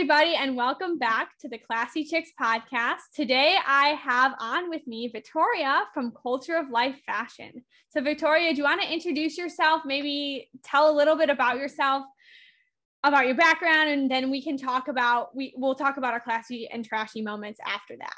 everybody, and welcome back to the Classy Chicks podcast. Today, I have on with me Vittoria from Culture of Life Fashion. So, Vittoria, do you want to introduce yourself? Maybe tell a little bit about yourself, about your background, and then we can talk about we we'll talk about our classy and trashy moments after that.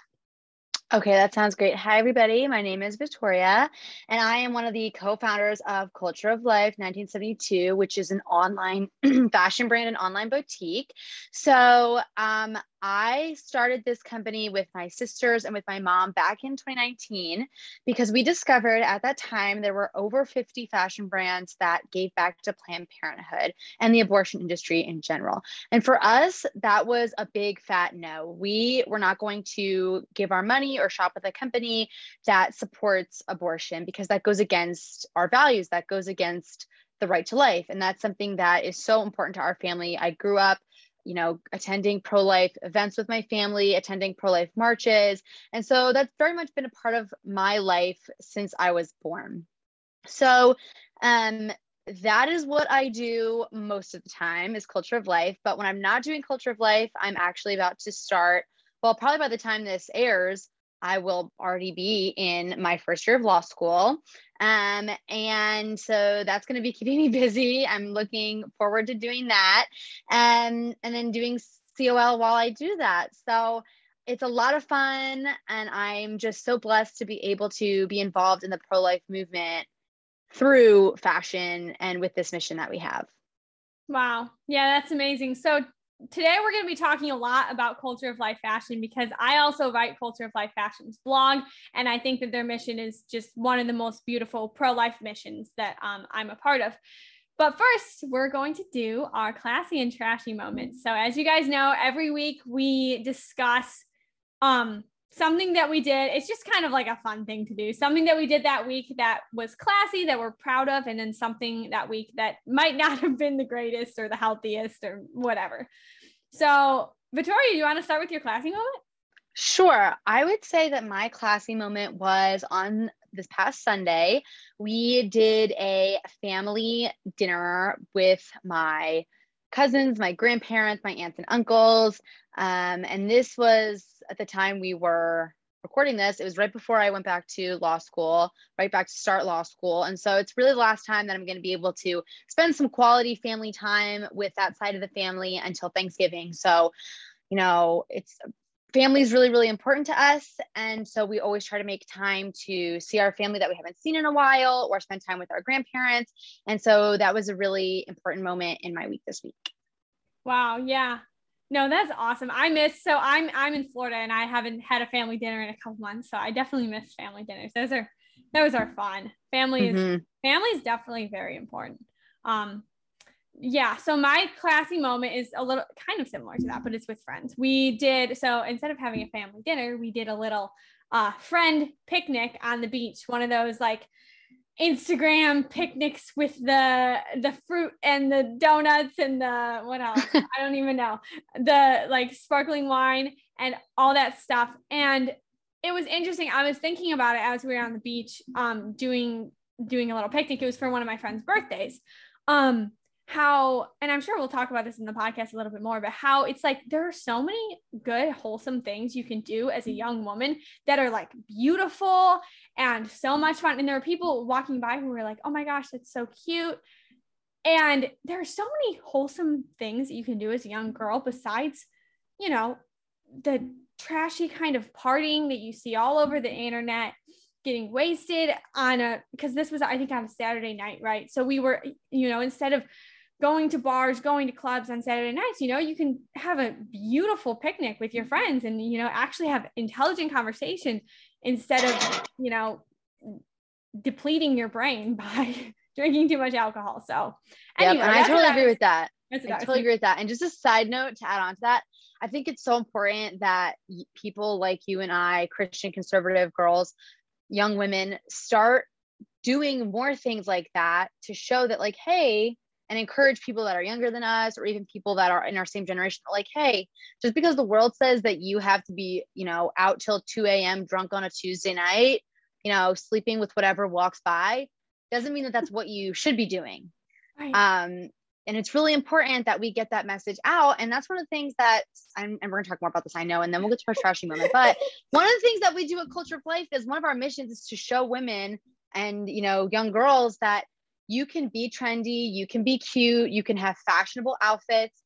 Okay, that sounds great. Hi, everybody. My name is Vittoria, and I am one of the co founders of Culture of Life 1972, which is an online fashion brand and online boutique. So, um, I started this company with my sisters and with my mom back in 2019 because we discovered at that time there were over 50 fashion brands that gave back to Planned Parenthood and the abortion industry in general. And for us, that was a big fat no. We were not going to give our money or shop with a company that supports abortion because that goes against our values, that goes against the right to life. And that's something that is so important to our family. I grew up you know, attending pro life events with my family, attending pro life marches. And so that's very much been a part of my life since I was born. So, um, that is what I do most of the time is culture of life. But when I'm not doing culture of life, I'm actually about to start. Well, probably by the time this airs, I will already be in my first year of law school. Um, and so that's going to be keeping me busy. I'm looking forward to doing that and, and then doing COL while I do that. So it's a lot of fun. And I'm just so blessed to be able to be involved in the pro life movement through fashion and with this mission that we have. Wow. Yeah, that's amazing. So today we're going to be talking a lot about culture of life fashion because I also write culture of life fashion's blog and I think that their mission is just one of the most beautiful pro life missions that um, I'm a part of. But first, we're going to do our classy and trashy moments. So as you guys know, every week we discuss um, something that we did. It's just kind of like a fun thing to do. Something that we did that week that was classy, that we're proud of, and then something that week that might not have been the greatest or the healthiest or whatever. So, Vittoria, you want to start with your classy moment? Sure. I would say that my classy moment was on this past Sunday. We did a family dinner with my cousins, my grandparents, my aunts and uncles. Um, and this was at the time we were recording this, it was right before I went back to law school, right back to start law school. And so it's really the last time that I'm going to be able to spend some quality family time with that side of the family until Thanksgiving. So, you know, it's family is really, really important to us. And so we always try to make time to see our family that we haven't seen in a while or spend time with our grandparents. And so that was a really important moment in my week this week. Wow. Yeah. No, that's awesome. I miss so I'm I'm in Florida and I haven't had a family dinner in a couple months, so I definitely miss family dinners. Those are those are fun. Family is mm-hmm. family is definitely very important. Um, yeah. So my classy moment is a little kind of similar to that, but it's with friends. We did so instead of having a family dinner, we did a little uh, friend picnic on the beach. One of those like Instagram picnics with the the fruit and the donuts and the what else? I don't even know. The like sparkling wine and all that stuff. And it was interesting. I was thinking about it as we were on the beach um doing doing a little picnic. It was for one of my friend's birthdays. Um how and i'm sure we'll talk about this in the podcast a little bit more but how it's like there are so many good wholesome things you can do as a young woman that are like beautiful and so much fun. And there were people walking by who were like oh my gosh that's so cute. And there are so many wholesome things that you can do as a young girl besides you know the trashy kind of partying that you see all over the internet getting wasted on a because this was i think on a saturday night right? So we were you know instead of going to bars, going to clubs on Saturday nights, you know, you can have a beautiful picnic with your friends and, you know, actually have intelligent conversation instead of, you know, depleting your brain by drinking too much alcohol. So, anyway, yep, and I totally agree with that. I totally agree with that. And just a side note to add on to that, I think it's so important that people like you and I, Christian conservative girls, young women, start doing more things like that to show that, like, hey, and encourage people that are younger than us or even people that are in our same generation like hey just because the world says that you have to be you know out till 2 a.m drunk on a tuesday night you know sleeping with whatever walks by doesn't mean that that's what you should be doing right. um and it's really important that we get that message out. And that's one of the things that, I'm, and we're going to talk more about this, I know, and then we'll get to our trashy moment. But one of the things that we do at Culture of Life is one of our missions is to show women and, you know, young girls that you can be trendy, you can be cute, you can have fashionable outfits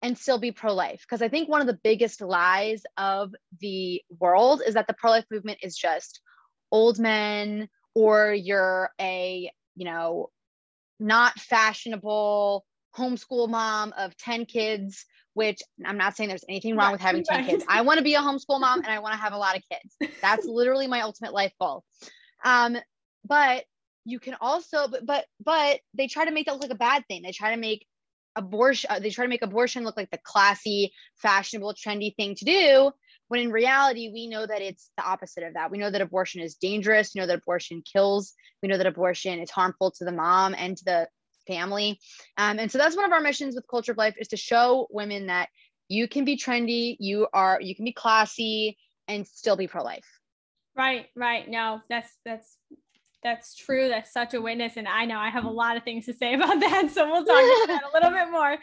and still be pro life. Because I think one of the biggest lies of the world is that the pro life movement is just old men or you're a, you know, not fashionable homeschool mom of 10 kids, which I'm not saying there's anything wrong with having 10 kids. I want to be a homeschool mom and I want to have a lot of kids. That's literally my ultimate life goal. Um, but you can also, but, but, but they try to make that look like a bad thing. They try to make abortion, uh, they try to make abortion look like the classy, fashionable, trendy thing to do. When in reality, we know that it's the opposite of that. We know that abortion is dangerous. We know that abortion kills. We know that abortion is harmful to the mom and to the family. Um, and so that's one of our missions with Culture of Life is to show women that you can be trendy, you are, you can be classy and still be pro-life. Right, right. No, that's that's that's true. That's such a witness. And I know I have a lot of things to say about that. So we'll talk about that a little bit more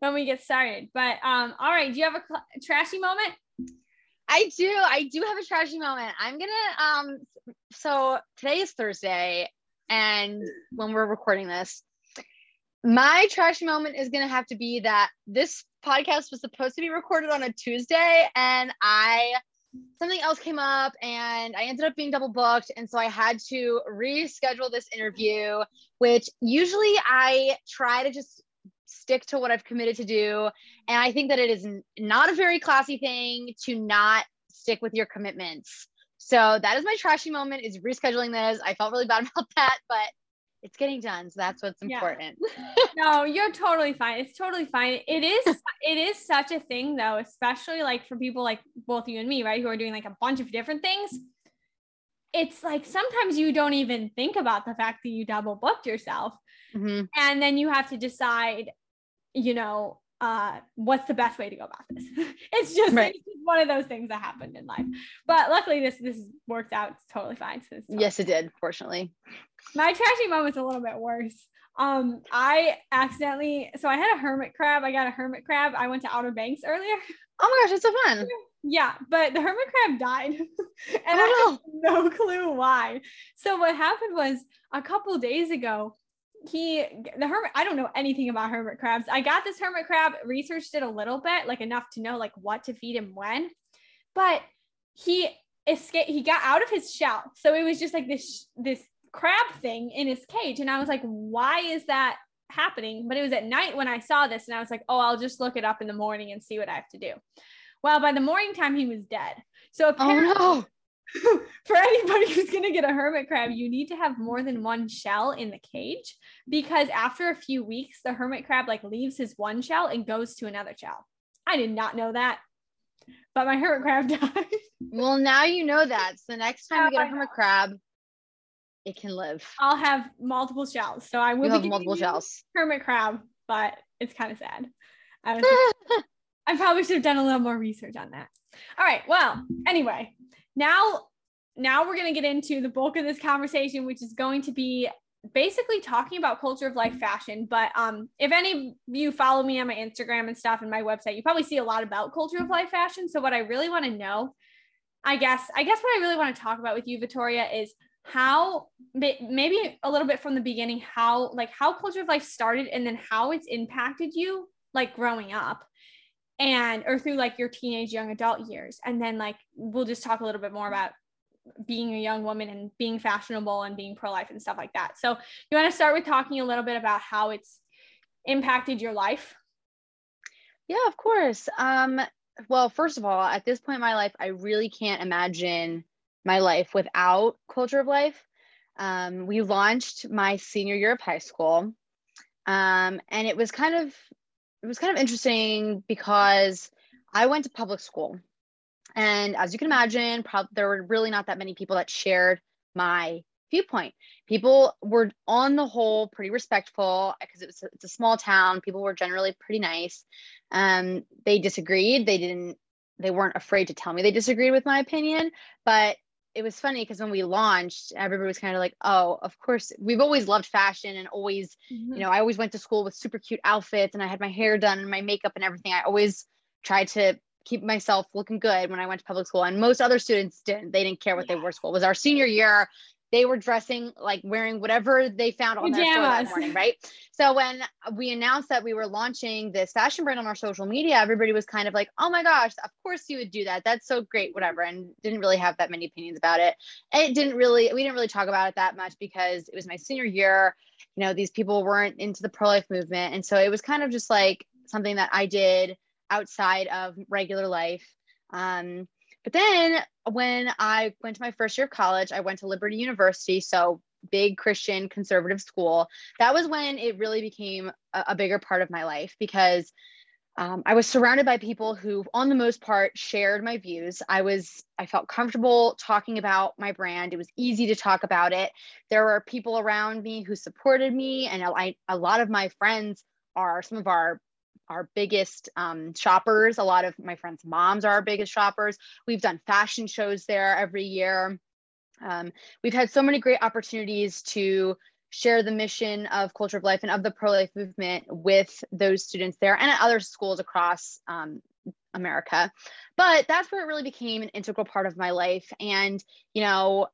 when we get started. But um, all right, do you have a cl- trashy moment? I do. I do have a trashy moment. I'm gonna um so today is Thursday and when we're recording this, my trash moment is going to have to be that this podcast was supposed to be recorded on a Tuesday and I something else came up and I ended up being double booked and so I had to reschedule this interview which usually I try to just stick to what I've committed to do and I think that it is not a very classy thing to not stick with your commitments. So that is my trashy moment is rescheduling this. I felt really bad about that, but it's getting done so that's what's important. Yeah. no you're totally fine. It's totally fine. It is it is such a thing though especially like for people like both you and me right who are doing like a bunch of different things. It's like sometimes you don't even think about the fact that you double booked yourself. Mm-hmm. and then you have to decide you know uh what's the best way to go about this? It's just, right. it's just one of those things that happened in life. But luckily this this worked out totally fine so totally yes it did fortunately. My trashy moment's a little bit worse. Um i accidentally so i had a hermit crab i got a hermit crab i went to outer banks earlier. Oh my gosh it's so fun. Yeah but the hermit crab died and oh, i have no clue why. So what happened was a couple days ago he the hermit i don't know anything about hermit crabs. I got this hermit crab researched it a little bit like enough to know like what to feed him when. But he escaped he got out of his shell. So it was just like this this crab thing in his cage. And i was like why is that happening? But it was at night when i saw this and i was like oh i'll just look it up in the morning and see what i have to do. Well by the morning time he was dead. So apparently oh, no for anybody who's going to get a hermit crab, you need to have more than one shell in the cage because after a few weeks, the hermit crab like leaves his one shell and goes to another shell. I did not know that, but my hermit crab died. well, now you know that. So the next time you get a hermit crab, it can live. I'll have multiple shells. So I will have multiple shells. Hermit crab, but it's kind of sad. I was I probably should have done a little more research on that. All right. Well, anyway, now now we're going to get into the bulk of this conversation which is going to be basically talking about culture of life fashion. But um if any of you follow me on my instagram and stuff and my website you probably see a lot about culture of life fashion. So what i really want to know i guess i guess what i really want to talk about with you vittoria is how maybe a little bit from the beginning how like how culture of life started and then how it's impacted you like growing up and or through like your teenage young adult years. And then like we'll just talk a little bit more about being a young woman and being fashionable and being pro-life and stuff like that. So you want to start with talking a little bit about how it's impacted your life? Yeah of course. Um well first of all at this point in my life i really can't imagine my life without culture of life. Um, we launched my senior year of high school. Um, and it was kind of it was kind of interesting because I went to public school. And as you can imagine, there were really not that many people that shared my viewpoint. People were, on the whole, pretty respectful because it was it's a small town. People were generally pretty nice. Um, they disagreed. They didn't. They weren't afraid to tell me they disagreed with my opinion, but it was funny because when we launched, everybody was kind of like, oh, of course, we've always loved fashion and always, mm-hmm. you know, I always went to school with super cute outfits and I had my hair done and my makeup and everything. I always tried to keep myself looking good when I went to public school. And most other students didn't. They didn't care what they wore school. It was our senior year they were dressing like wearing whatever they found on Pajamas. their store that morning, right? So when we announced that we were launching this fashion brand on our social media, everybody was kind of like, "Oh my gosh, of course you would do that. That's so great, whatever." And didn't really have that many opinions about it. it didn't really we didn't really talk about it that much because it was my senior year. You know, these people weren't into the pro life movement, and so it was kind of just like something that I did outside of regular life. Um, but then when I went to my first year of college, I went to Liberty University. So big Christian conservative school. That was when it really became a, a bigger part of my life because um, I was surrounded by people who, on the most part, shared my views. I was, I felt comfortable talking about my brand. It was easy to talk about it. There were people around me who supported me, and I, a lot of my friends are some of our our biggest um, shoppers. A lot of my friends' moms are our biggest shoppers. We've done fashion shows there every year. Um, we've had so many great opportunities to share the mission of Culture of Life and of the pro life movement with those students there and at other schools across um, America. But that's where it really became an integral part of my life. And, you know,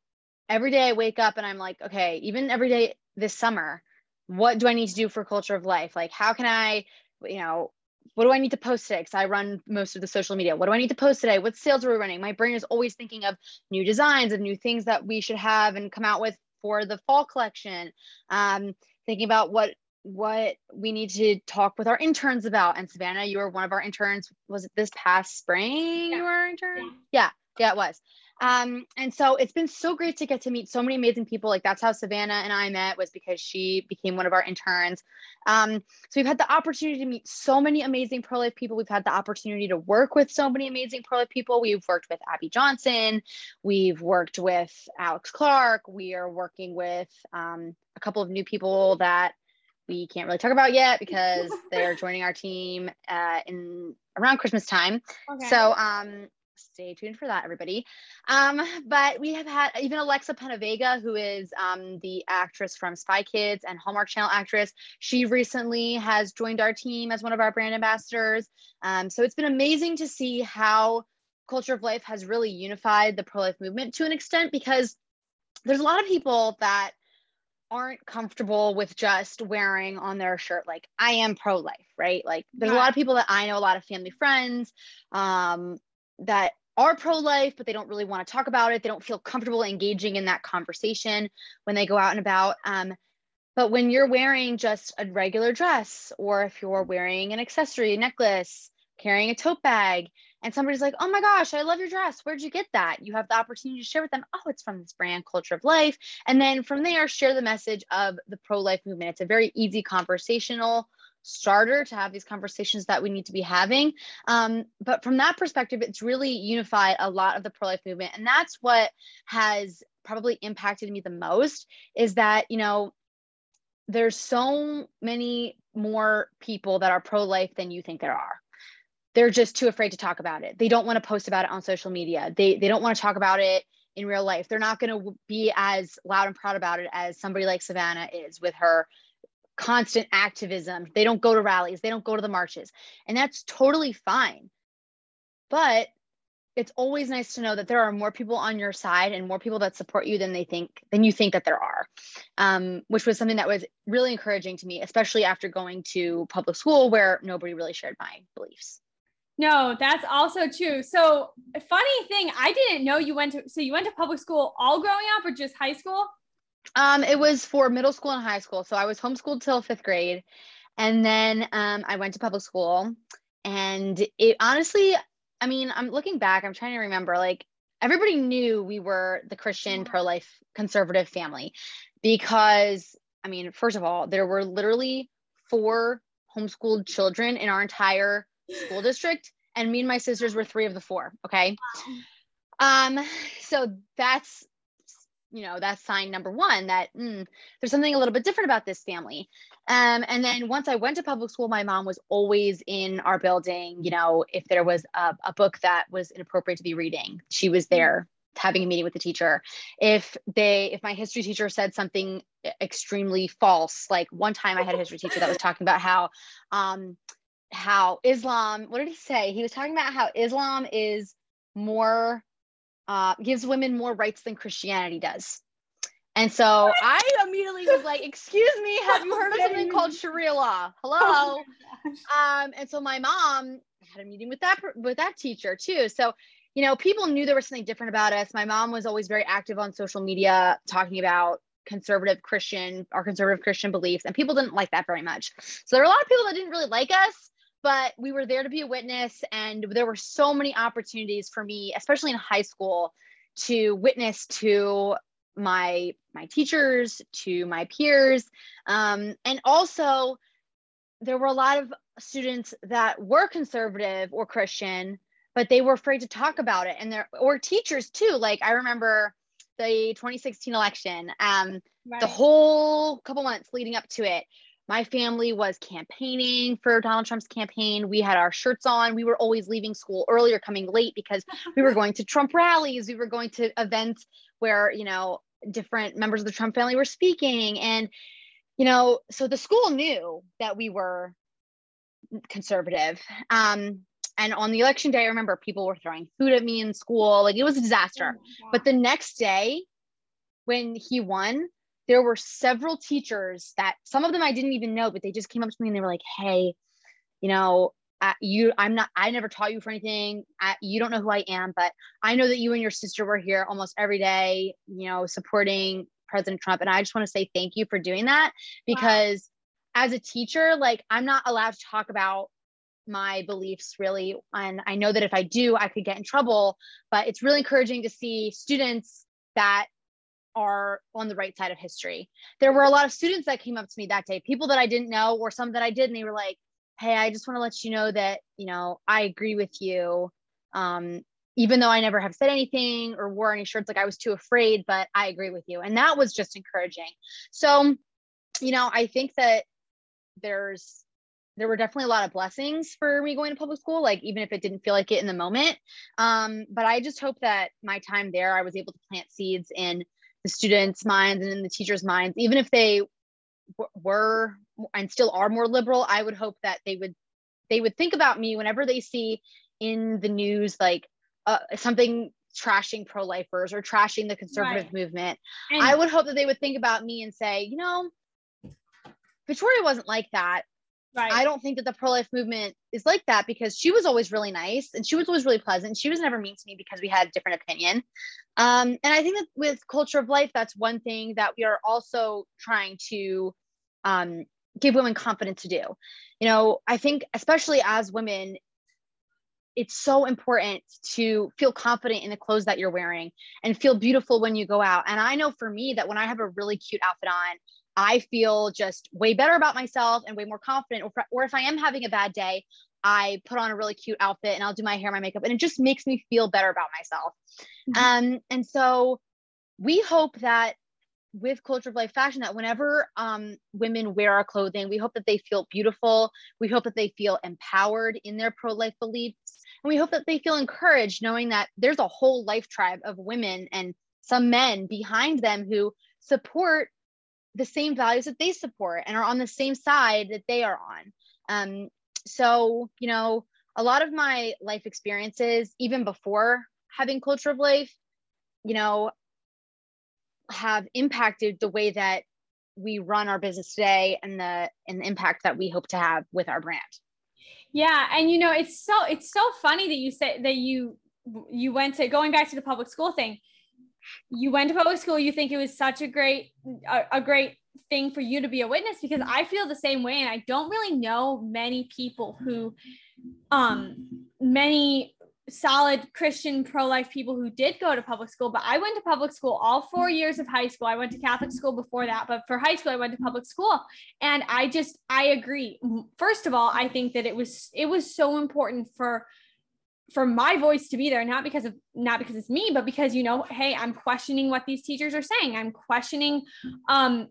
every day I wake up and I'm like, okay, even every day this summer, what do I need to do for Culture of Life? Like, how can I you know, what do I need to post today? Because I run most of the social media. What do I need to post today? What sales are we running? My brain is always thinking of new designs, of new things that we should have and come out with for the fall collection. Um, thinking about what what we need to talk with our interns about. And Savannah, you were one of our interns. Was it this past spring? Yeah. You were our intern? Yeah. yeah, yeah, it was. Um, and so it's been so great to get to meet so many amazing people. Like that's how Savannah and I met was because she became one of our interns. Um, so we've had the opportunity to meet so many amazing pro life people. We've had the opportunity to work with so many amazing pro life people. We've worked with Abby Johnson. We've worked with Alex Clark. We are working with um, a couple of new people that we can't really talk about yet because they're joining our team uh, in around Christmas time. Okay. So um, stay tuned for that, everybody. Um, but we have had even Alexa Penavega, who is um, the actress from Spy Kids and Hallmark Channel actress. She recently has joined our team as one of our brand ambassadors. Um, so it's been amazing to see how Culture of Life has really unified the pro life movement to an extent because there's a lot of people that aren't comfortable with just wearing on their shirt like i am pro life right like there's yeah. a lot of people that i know a lot of family friends um, that are pro life, but they don't really want to talk about it. They don't feel comfortable engaging in that conversation when they go out and about. Um, but when you're wearing just a regular dress, or if you're wearing an accessory, a necklace, carrying a tote bag, and somebody's like, oh my gosh, I love your dress. Where'd you get that? You have the opportunity to share with them, oh, it's from this brand, Culture of Life. And then from there, share the message of the pro life movement. It's a very easy conversational starter to have these conversations that we need to be having. Um, but from that perspective, it's really unified a lot of the pro life movement. And that's what has probably impacted me the most is that, you know, there's so many more people that are pro life than you think there are. They're just too afraid to talk about it. They don't want to post about it on social media. They, they don't want to talk about it in real life. They're not going to be as loud and proud about it as somebody like Savannah is with her constant activism. They don't go to rallies, they don't go to the marches. And that's totally fine. But it's always nice to know that there are more people on your side and more people that support you than they think than you think that there are um, which was something that was really encouraging to me especially after going to public school where nobody really shared my beliefs no that's also true so funny thing i didn't know you went to so you went to public school all growing up or just high school um, it was for middle school and high school. So I was homeschooled till fifth grade. And then um, I went to public school. And it honestly, I mean, I'm looking back, I'm trying to remember, like, everybody knew we were the Christian pro life conservative family because, I mean, first of all, there were literally four homeschooled children in our entire school district. And me and my sisters were three of the four. Okay. Um, so that's you know that's sign number one that mm, there's something a little bit different about this family. Um, and then once i went to public school my mom was always in our building you know if there was a, a book that was inappropriate to be reading she was there having a meeting with the teacher. If they if my history teacher said something extremely false like one time i had a history teacher that was talking about how um how islam what did he say? He was talking about how islam is more uh gives women more rights than christianity does and so what? I immediately was like, "Excuse me, have you heard of something called Sharia law? Hello." Oh um, and so my mom had a meeting with that with that teacher too. So you know, people knew there was something different about us. My mom was always very active on social media talking about conservative Christian, our conservative Christian beliefs, and people didn't like that very much. So there were a lot of people that didn't really like us, but we were there to be a witness, and there were so many opportunities for me, especially in high school, to witness to my my teachers, to my peers, um, and also there were a lot of students that were conservative or Christian but they were afraid to talk about it and there or teachers too like i remember the 2016 election um right. the whole couple months leading up to it my family was campaigning for Donald Trump's campaign. We had our shirts on. We were always leaving school early or coming late because we were going to Trump rallies. We were going to events where, you know, different members of the Trump family were speaking. And, you know, so the school knew that we were conservative. Um, and on the election day, I remember people were throwing food at me in school. Like it was a disaster. Oh but the next day, when he won, there were several teachers that some of them I didn't even know, but they just came up to me and they were like, "Hey, you know, uh, you, I'm not, I never taught you for anything. I, you don't know who I am, but I know that you and your sister were here almost every day, you know, supporting President Trump. And I just want to say thank you for doing that because wow. as a teacher, like I'm not allowed to talk about my beliefs really and i know that if i do i could get in trouble but it's really encouraging to see students that are on the right side of history. There were a lot of students that came up to me that day people that i didn't know or some that i did and they were like hey i just want to let you know that you know i agree with you um, even though i never have said anything or wore any shirts like i was too afraid but i agree with you. And that was just encouraging. So you know i think that there's there were definitely a lot of blessings for me going to public school, like even if it didn't feel like it in the moment. Um, but I just hope that my time there, I was able to plant seeds in the students' minds and in the teachers' minds, even if they w- were and still are more liberal. I would hope that they would they would think about me whenever they see in the news like uh, something trashing pro-lifers or trashing the conservative right. movement. And I would hope that they would think about me and say, you know, Vittoria wasn't like that Right. I don't think that the pro life movement is like that because she was always really nice and she was always really pleasant. She was never mean to me because we had a different opinion. Um, and I think that with culture of life, that's one thing that we are also trying to um, give women confidence to do. You know, I think, especially as women, it's so important to feel confident in the clothes that you're wearing and feel beautiful when you go out. And I know for me that when I have a really cute outfit on, I feel just way better about myself and way more confident. Or, or if I am having a bad day, I put on a really cute outfit and I'll do my hair, my makeup, and it just makes me feel better about myself. Mm-hmm. Um, and so we hope that with culture of life fashion that whenever um, women wear our clothing we hope that they feel beautiful we hope that they feel empowered in their pro-life beliefs and we hope that they feel encouraged knowing that there's a whole life tribe of women and some men behind them who support the same values that they support and are on the same side that they are on. Um, so, you know, a lot of my life experiences, even before having culture of life, you know, have impacted the way that we run our business today and the and the impact that we hope to have with our brand. Yeah, and you know, it's so it's so funny that you said that you you went to going back to the public school thing you went to public school you think it was such a great a, a, great thing for you to be a witness because i feel the same way and i don't really know many people who um many solid christian pro-life people who did go to public school but i went to public school all four years of high school. I went to catholic school before that but for high school i went to public school. And i just i agree. First of all i think that it was it was so important for for my voice to be there not because of not because it's me but because you know hey i'm questioning what these teachers are saying i'm questioning um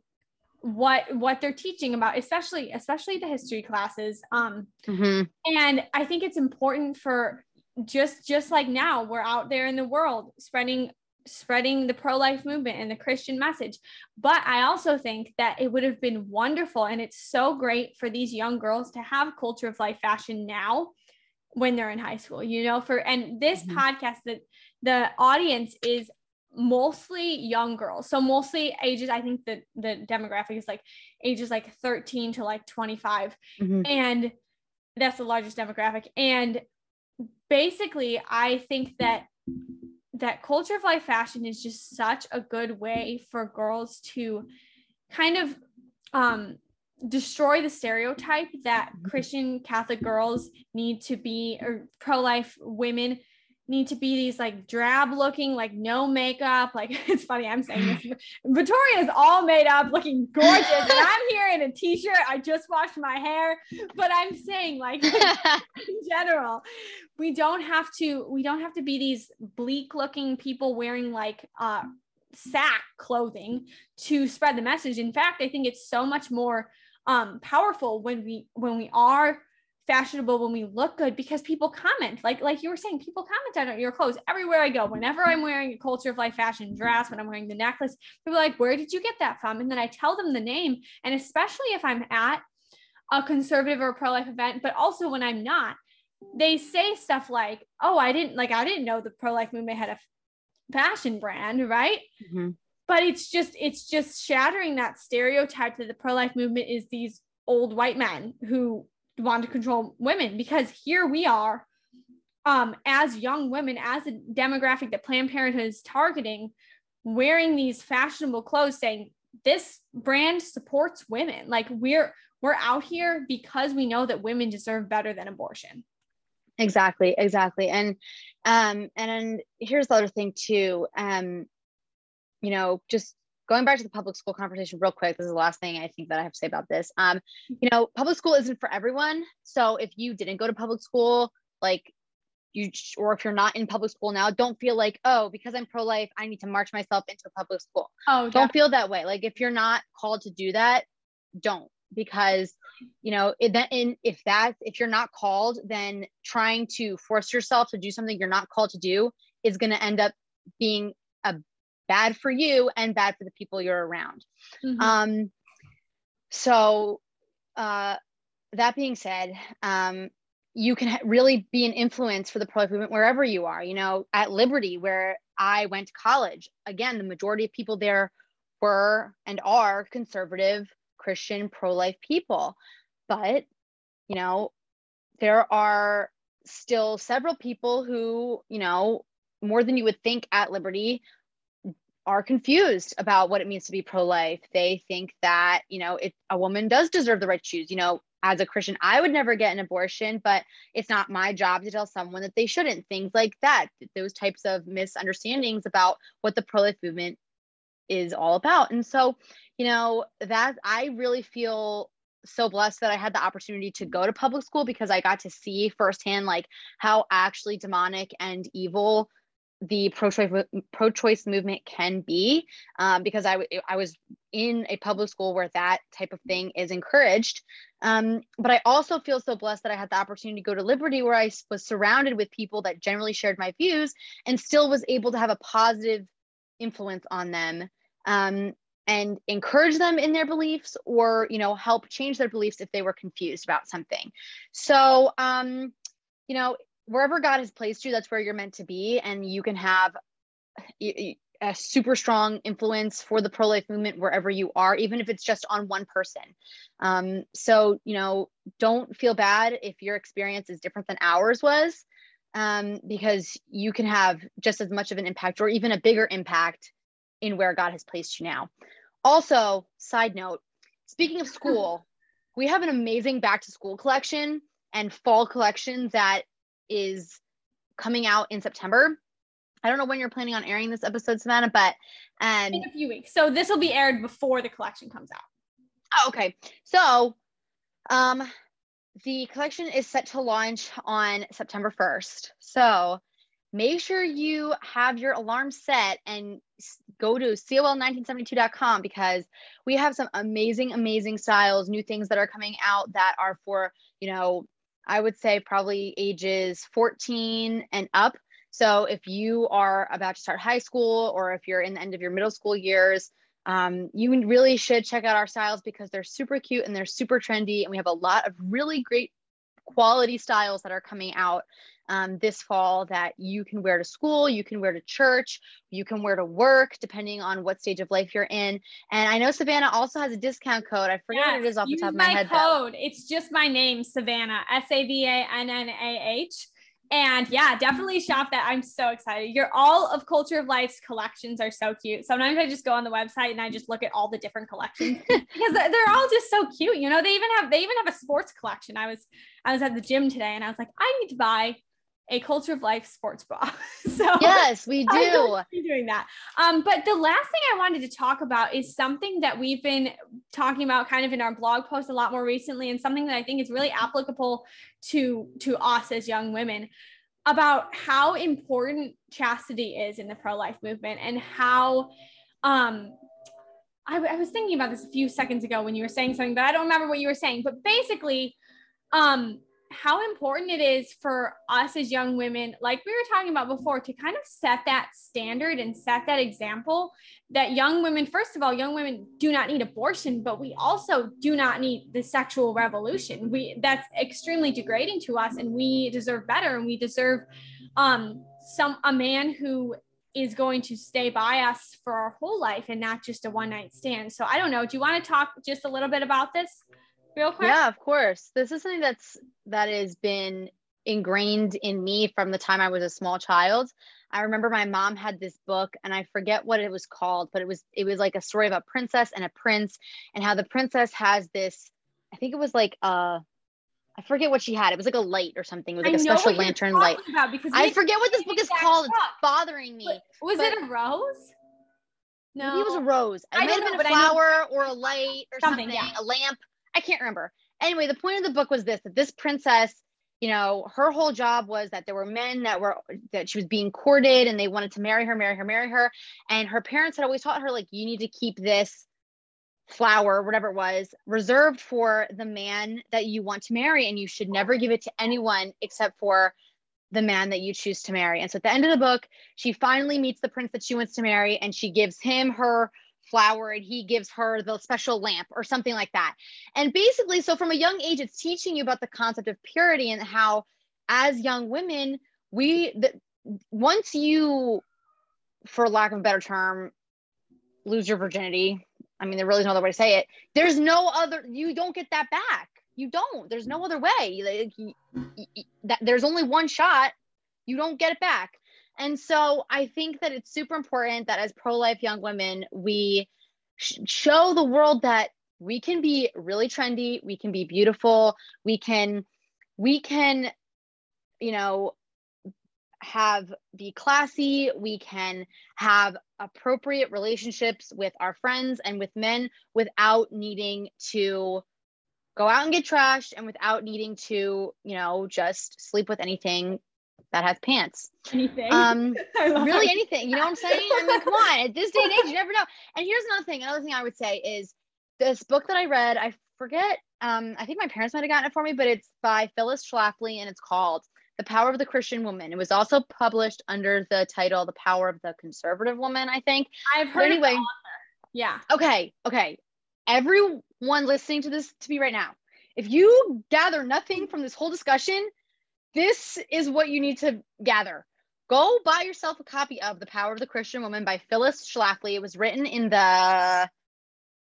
what what they're teaching about especially especially the history classes um mm-hmm. and i think it's important for just just like now we're out there in the world spreading spreading the pro life movement and the Christian message. But I also think that it would have been wonderful. And it's so great for these young girls to have culture of life fashion now when they're in high school, you know, for and this mm-hmm. podcast that the audience is mostly young girls. So mostly ages, I think the the demographic is like ages like 13 to like 25. Mm-hmm. And that's the largest demographic. And basically, I think that that culture of life fashion is just such a good way for girls to kind of um, destroy the stereotype that mm-hmm. Christian Catholic girls need to be, or pro life women need to be these like drab looking, like no makeup. Like it's funny, I'm saying this. Vittoria's all made up, looking gorgeous. and I'm here in a t-shirt. I just washed my hair. But I'm saying, like in general, we don't have to, we don't have to be these bleak looking people wearing like uh sack clothing to spread the message. In fact, I think it's so much more um powerful when we when we are fashionable when we look good because people comment like like you were saying people comment on your clothes everywhere i go. Whenever i'm wearing a culture of life fashion dress when i'm wearing the necklace people are like where did you get that from? And then i tell them the name and especially if i'm at a conservative or pro-life event but also when i'm not they say stuff like oh i didn't like i didn't know the pro-life movement had a fashion brand right? Mm-hmm. But it's just it's just shattering that stereotype that the pro-life movement is these old white men who want to control women because here we are um, as young women, as a demographic that Planned Parenthood is targeting, wearing these fashionable clothes, saying this brand supports women. Like we're we're out here because we know that women deserve better than abortion. Exactly, exactly. And um, and here's the other thing too. Um, you know, just going back to the public school conversation real quick this is the last thing i think that i have to say about this. Um you know public school isn't for everyone. So if you didn't go to public school like you or if you're not in public school now don't feel like oh because i'm pro-life i need to march myself into a public school. Oh don't feel that way. Like if you're not called to do that don't. Because you know it, then in if that if you're not called then trying to force yourself to do something you're not called to do is going to end up being bad for you and bad for the people you're around. Mm-hmm. Um, so, uh, that being said, um, you can really be an influence for the pro life movement wherever you are. You know, at Liberty, where I went to college, again, the majority of people there were and are conservative, Christian, pro life people. But, you know, there are still several people who, you know, more than you would think at Liberty are confused about what it means to be pro-life. They think that, you know, if a woman does deserve the right to choose. You know, as a Christian, I would never get an abortion, but it's not my job to tell someone that they shouldn't. Things like that, those types of misunderstandings about what the pro-life movement is all about. And so, you know, that I really feel so blessed that I had the opportunity to go to public school because I got to see firsthand like how actually demonic and evil the pro-choice pro-choice movement can be um, because I, w- I was in a public school where that type of thing is encouraged. Um, but i also feel so blessed that i had the opportunity to go to liberty where i was surrounded with people that generally shared my views and still was able to have a positive influence on them um, and encourage them in their beliefs or you know help change their beliefs if they were confused about something. So um, you know wherever God has placed you, that's where you're meant to be. And you can have a super strong influence for the pro life movement wherever you are, even if it's just on one person. Um, so, you know, don't feel bad if your experience is different than ours was, um, because you can have just as much of an impact or even a bigger impact in where God has placed you now. Also, side note, speaking of school, we have an amazing back to school collection and fall collection that is coming out in September. I don't know when you're planning on airing this episode, Savannah, but um, in a few weeks. So this will be aired before the collection comes out. Oh, okay. So um, the collection is set to launch on September 1st. So make sure you have your alarm set and go to col1972.com because we have some amazing, amazing styles, new things that are coming out that are for, you know, I would say probably ages 14 and up. So if you are about to start high school or if you're in the end of your middle school years, um, you really should check out our styles because they're super cute and they're super trendy. And we have a lot of really great quality styles that are coming out um, this fall that you can wear to school, you can wear to church, you can wear to work, depending on what stage of life you're in. And I know Savannah also has a discount code. I forget yes, what it is off the top of my, my head. Code. Though. It's just my name, Savannah, S A V A N N A H. And yeah, definitely shop that. I'm so excited. Your all of Culture of Life's collections are so cute. Sometimes I just go on the website and I just look at all the different collections because they're all just so cute. You know, they even have they even have a sports collection. I was I was at the gym today and I was like, I need to buy a culture of life sports bra. so yes, we do. doing that. Um, but the last thing I wanted to talk about is something that we've been talking about kind of in our blog post a lot more recently, and something that I think is really applicable to to us as young women about how important chastity is in the pro-life movement and how um I, I was thinking about this a few seconds ago when you were saying something, but I don't remember what you were saying. But basically, um, how important it is for us as young women, like we were talking about before, to kind of set that standard and set that example that young women, first of all, young women do not need abortion, but we also do not need the sexual revolution. We that's extremely degrading to us, and we deserve better, and we deserve um, some a man who is going to stay by us for our whole life and not just a one night stand. So I don't know. Do you want to talk just a little bit about this? Real quick? Yeah, of course. This is something that's that has been ingrained in me from the time I was a small child. I remember my mom had this book and I forget what it was called, but it was it was like a story of a princess and a prince and how the princess has this I think it was like uh I forget what she had. It was like a light or something. It was like I a special lantern light. I forget what this book is called. It's bothering me. Was but, it a rose? No, maybe it was a rose. It I might have been a flower or a light or something. something yeah. A lamp. I can't remember. Anyway, the point of the book was this that this princess, you know, her whole job was that there were men that were that she was being courted and they wanted to marry her, marry her, marry her. And her parents had always taught her, like, you need to keep this flower, whatever it was, reserved for the man that you want to marry. And you should never give it to anyone except for the man that you choose to marry. And so at the end of the book, she finally meets the prince that she wants to marry and she gives him her flower and he gives her the special lamp or something like that. And basically, so from a young age, it's teaching you about the concept of purity and how, as young women, we, the, once you, for lack of a better term, lose your virginity, I mean, there really is no other way to say it. There's no other, you don't get that back. You don't. There's no other way. Like, you, you, that, there's only one shot. You don't get it back. And so I think that it's super important that as pro life young women, we sh- show the world that we can be really trendy, we can be beautiful, we can, we can, you know, have be classy, we can have appropriate relationships with our friends and with men without needing to go out and get trashed and without needing to, you know, just sleep with anything that has pants. Anything. Um, really anything. You know what I'm saying? I mean, come on. At this day and age, you never know. And here's another thing. Another thing I would say is this book that I read. I forget. Um, I think my parents might have gotten it for me, but it's by Phyllis Schlafly and it's called "The Power of the Christian Woman." It was also published under the title "The Power of the Conservative Woman." I think. I've heard. But anyway. Yeah. Okay. Okay. Everyone listening to this to me right now, if you gather nothing from this whole discussion, this is what you need to gather. Go buy yourself a copy of The Power of the Christian Woman by Phyllis Schlafly. It was written in the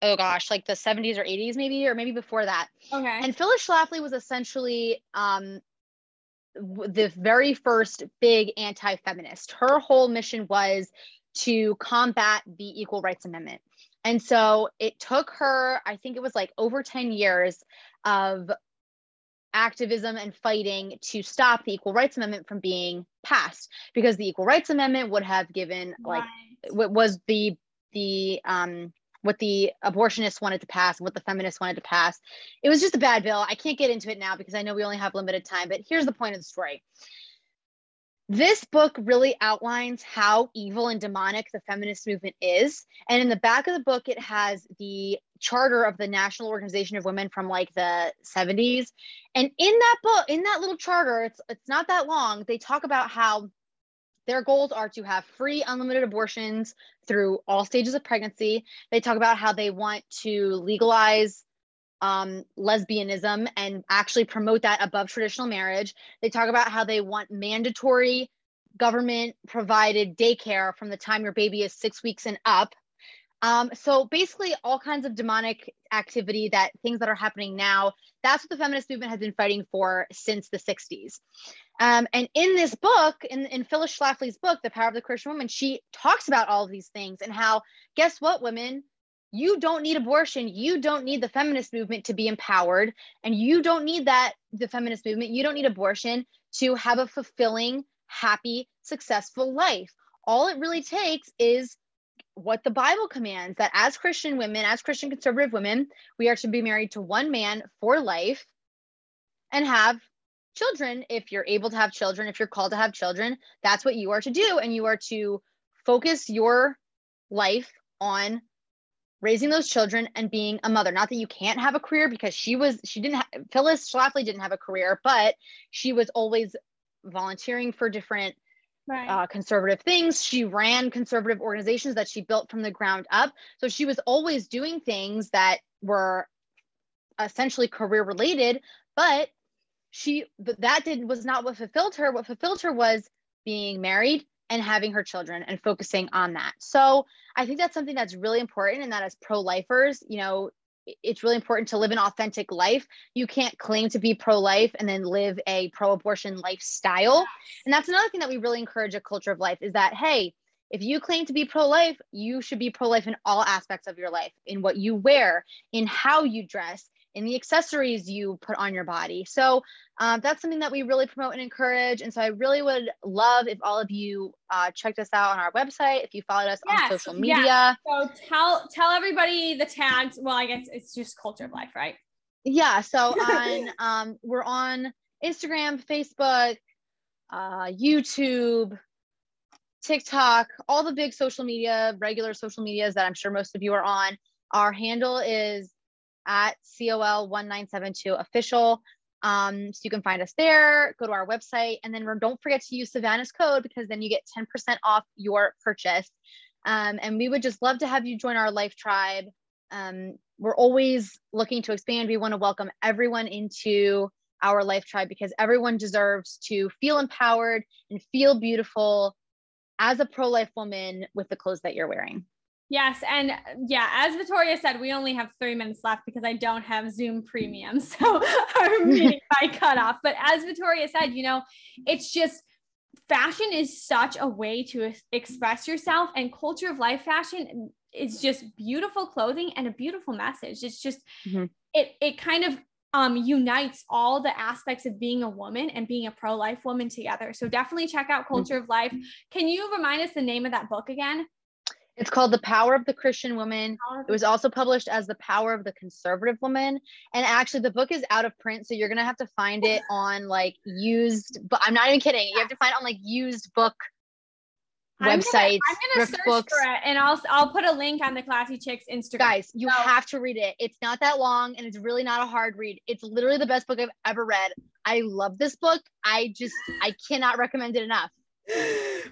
oh gosh, like the 70s or 80s maybe or maybe before that. Okay. And Phyllis Schlafly was essentially um the very first big anti-feminist. Her whole mission was to combat the Equal Rights Amendment. And so it took her, I think it was like over 10 years of activism and fighting to stop the Equal Rights Amendment from being passed because the Equal Rights Amendment would have given like what was the the um what the abortionists wanted to pass and what the feminists wanted to pass. It was just a bad bill. I can't get into it now because I know we only have limited time, but here's the point of the story. This book really outlines how evil and demonic the feminist movement is. And in the back of the book, it has the charter of the National Organization of Women from like the 70s. And in that book, in that little charter, it's it's not that long, they talk about how their goals are to have free, unlimited abortions through all stages of pregnancy. They talk about how they want to legalize um, lesbianism and actually promote that above traditional marriage. They talk about how they want mandatory government provided daycare from the time your baby is six weeks and up. Um, so basically, all kinds of demonic activity that things that are happening now. That's what the feminist movement has been fighting for since the 60s. Um, and in this book, in, in Phyllis Schlafly's book, The Power of the Christian Woman, she talks about all of these things and how, guess what, women? You don't need abortion. You don't need the feminist movement to be empowered. And you don't need that, the feminist movement. You don't need abortion to have a fulfilling, happy, successful life. All it really takes is what the Bible commands that as Christian women, as Christian conservative women, we are to be married to one man for life and have children if you're able to have children, if you're called to have children. That's what you are to do. And you are to focus your life on raising those children and being a mother. Not that you can't have a career because she was, she didn't have, Phyllis Schlafly didn't have a career, but she was always volunteering for different right. uh, conservative things. She ran conservative organizations that she built from the ground up. So she was always doing things that were essentially career related, but she but that did was not what fulfilled her. What fulfilled her was being married and having her children and focusing on that. So I think that's something that's really important and that as pro-lifers, you know, it's really important to live an authentic life. You can't claim to be pro life and then live a pro abortion lifestyle. And that's another thing that we really encourage a culture of life is that, hey, if you claim to be pro life, you should be pro life in all aspects of your life, in what you wear, in how you dress, in the accessories you put on your body. So um, that's something that we really promote and encourage. And so I really would love if all of you uh, checked us out on our website, if you followed us yes, on social media. Yes. So tell tell everybody the tags. Well, I guess it's just culture of life, right? Yeah. So on um, we're on Instagram, Facebook, uh, YouTube, TikTok, all the big social media, regular social medias that I'm sure most of you are on. Our handle is at COL1972 official. Um, so you can find us there, go to our website, and then don't forget to use Savannah's code because then you get 10% off your purchase. Um, and we would just love to have you join our life tribe. Um, we're always looking to expand. We want to welcome everyone into our life tribe because everyone deserves to feel empowered and feel beautiful as a pro life woman with the clothes that you're wearing. Yes. And yeah, as Vittoria said, we only have three minutes left because I don't have Zoom premium. So our meeting might cut off. But as Vittoria said, you know, it's just fashion is such a way to express yourself, and culture of life fashion is just beautiful clothing and a beautiful message. It's just, mm-hmm. it, it kind of um, unites all the aspects of being a woman and being a pro life woman together. So definitely check out mm-hmm. Culture of Life. Can you remind us the name of that book again? It's called The Power of the Christian Woman. It was also published as The Power of the Conservative Woman. And actually, the book is out of print. So you're going to have to find it on like used, but I'm not even kidding. You have to find it on like used book websites. I'm gonna, search books. for it and I'll I'll put a link on the Classy Chicks Instagram. Guys, you so. have to read it. It's not that long and it's really not a hard read. It's literally the best book I've ever read. I love this book. I just I cannot recommend it enough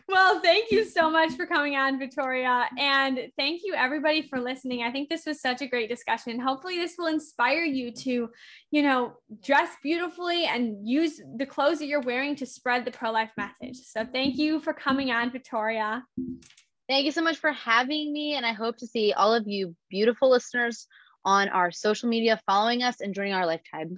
well, thank you so much for coming on, Vittoria. And thank you, everybody, for listening. I think this was such a great discussion. Hopefully, this will inspire you to, you know, dress beautifully and use the clothes that you're wearing to spread the pro life message. So, thank you for coming on, Vittoria. Thank you so much for having me. And I hope to see all of you beautiful listeners on our social media, following us and joining our Life Tribe.